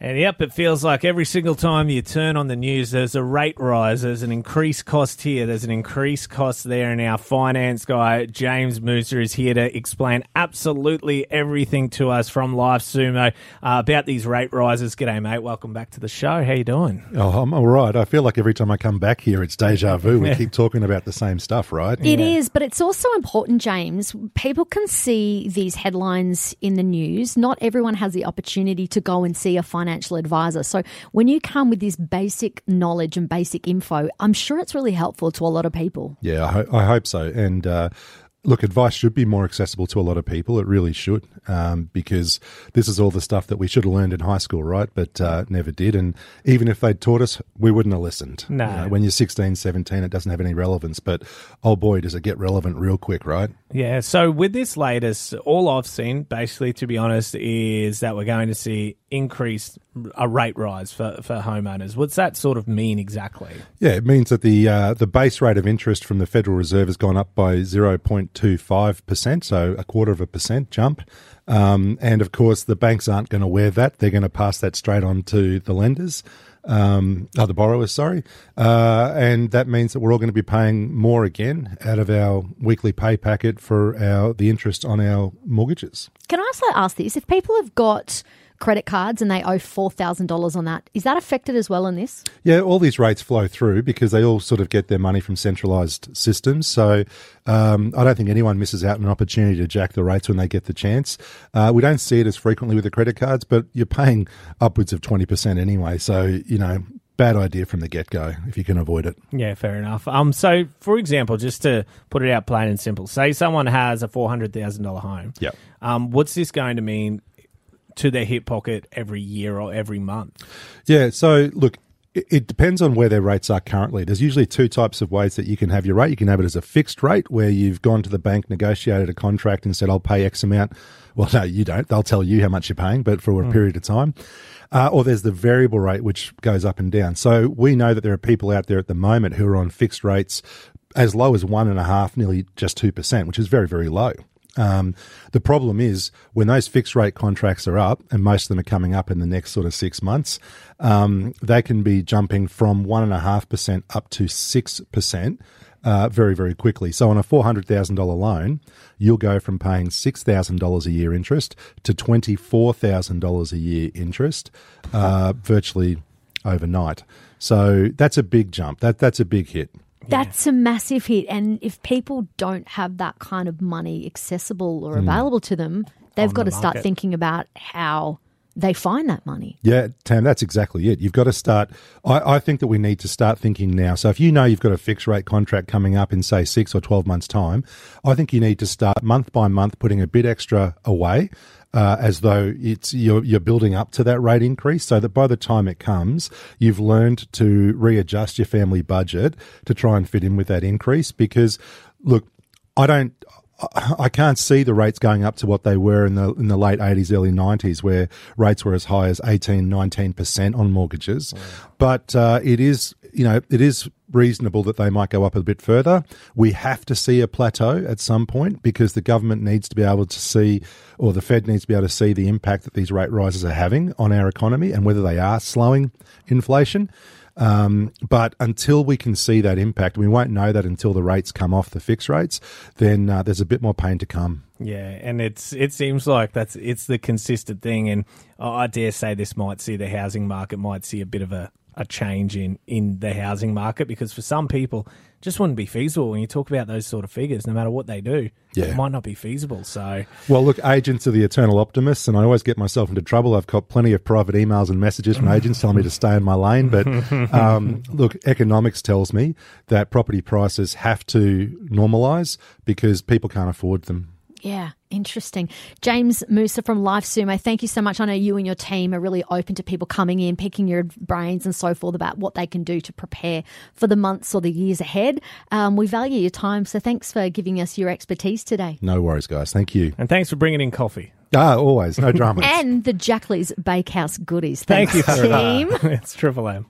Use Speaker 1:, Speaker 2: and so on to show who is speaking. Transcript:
Speaker 1: And yep, it feels like every single time you turn on the news, there's a rate rise, there's an increased cost here, there's an increased cost there. And our finance guy, James Mousa, is here to explain absolutely everything to us from Life Sumo uh, about these rate rises. G'day, mate. Welcome back to the show. How you doing?
Speaker 2: Oh, I'm all right. I feel like every time I come back here, it's deja vu. We keep talking about the same stuff, right?
Speaker 3: It is, but it's also important, James. People can see these headlines in the news. Not everyone has the opportunity to go and see a financial advisor. So when you come with this basic knowledge and basic info, I'm sure it's really helpful to a lot of people.
Speaker 2: Yeah, I, ho- I hope so. And uh, look, advice should be more accessible to a lot of people. It really should, um, because this is all the stuff that we should have learned in high school, right? But uh, never did. And even if they'd taught us, we wouldn't have listened.
Speaker 1: No.
Speaker 2: You know, when you're 16, 17, it doesn't have any relevance. But oh boy, does it get relevant real quick, right?
Speaker 1: Yeah, so with this latest, all I've seen, basically, to be honest, is that we're going to see increased a rate rise for, for homeowners. What's that sort of mean exactly?
Speaker 2: Yeah, it means that the uh, the base rate of interest from the Federal Reserve has gone up by 0.25%, so a quarter of a percent jump. Um, and of course, the banks aren't going to wear that. They're going to pass that straight on to the lenders, um, oh, the borrowers, sorry. Uh, and that means that we're all going to be paying more again out of our weekly pay packet for our the interest on our mortgages.
Speaker 3: Can I also ask this? If people have got credit cards and they owe $4,000 on that, is that affected as well in this?
Speaker 2: Yeah, all these rates flow through because they all sort of get their money from centralised systems. So um, I don't think anyone misses out on an opportunity to jack the rates when they get the chance. Uh, we don't see it as frequently with the credit cards, but you're paying upwards of 20% anyway. So, you know, bad idea from the get go if you can avoid it.
Speaker 1: Yeah, fair enough. Um, so for example, just to put it out plain and simple, say someone has a four hundred thousand dollar home.
Speaker 2: Yeah.
Speaker 1: Um, what's this going to mean to their hip pocket every year or every month?
Speaker 2: Yeah. So look, it, depends on where their rates are currently. There's usually two types of ways that you can have your rate. You can have it as a fixed rate where you've gone to the bank, negotiated a contract and said, I'll pay X amount. Well, no, you don't. They'll tell you how much you're paying, but for a period of time. Uh, or there's the variable rate, which goes up and down. So we know that there are people out there at the moment who are on fixed rates as low as one and a half, nearly just 2%, which is very, very low. Um, the problem is when those fixed rate contracts are up, and most of them are coming up in the next sort of six months, um, they can be jumping from one and a half percent up to six percent. Uh, very, very quickly. So, on a $400,000 loan, you'll go from paying $6,000 a year interest to $24,000 a year interest uh, virtually overnight. So, that's a big jump. That, that's a big hit.
Speaker 3: That's a massive hit. And if people don't have that kind of money accessible or mm. available to them, they've
Speaker 1: On
Speaker 3: got
Speaker 1: the
Speaker 3: to start thinking about how they find that money.
Speaker 2: Yeah, Tam, that's exactly it. You've got to start. I, I think that we need to start thinking now. So if you know you've got a fixed rate contract coming up in, say, six or 12 months' time, I think you need to start month by month putting a bit extra away. Uh, as though it's you're, you're building up to that rate increase, so that by the time it comes, you've learned to readjust your family budget to try and fit in with that increase. Because, look, I don't. I can't see the rates going up to what they were in the in the late 80s, early 90s, where rates were as high as 18, 19 percent on mortgages. But uh, it is, you know, it is reasonable that they might go up a bit further. We have to see a plateau at some point because the government needs to be able to see, or the Fed needs to be able to see the impact that these rate rises are having on our economy and whether they are slowing inflation. Um, but until we can see that impact, we won't know that until the rates come off the fixed rates. Then uh, there's a bit more pain to come.
Speaker 1: Yeah, and it's it seems like that's it's the consistent thing, and I dare say this might see the housing market might see a bit of a, a change in in the housing market because for some people it just wouldn't be feasible when you talk about those sort of figures, no matter what they do.
Speaker 2: Yeah.
Speaker 1: It might not be feasible. So
Speaker 2: Well, look, agents are the eternal optimists, and I always get myself into trouble. I've got plenty of private emails and messages from agents telling me to stay in my lane. But um, look, economics tells me that property prices have to normalise because people can't afford them.
Speaker 3: Yeah, interesting. James Mousa from Life Sumo, thank you so much. I know you and your team are really open to people coming in, picking your brains and so forth about what they can do to prepare for the months or the years ahead. Um, we value your time, so thanks for giving us your expertise today.
Speaker 2: No worries, guys. Thank you.
Speaker 1: and thanks for bringing in coffee.
Speaker 2: Ah, always no dramas.
Speaker 3: And the Jackley's Bakehouse goodies.
Speaker 1: Thank you for
Speaker 3: team.
Speaker 1: it's Triple M.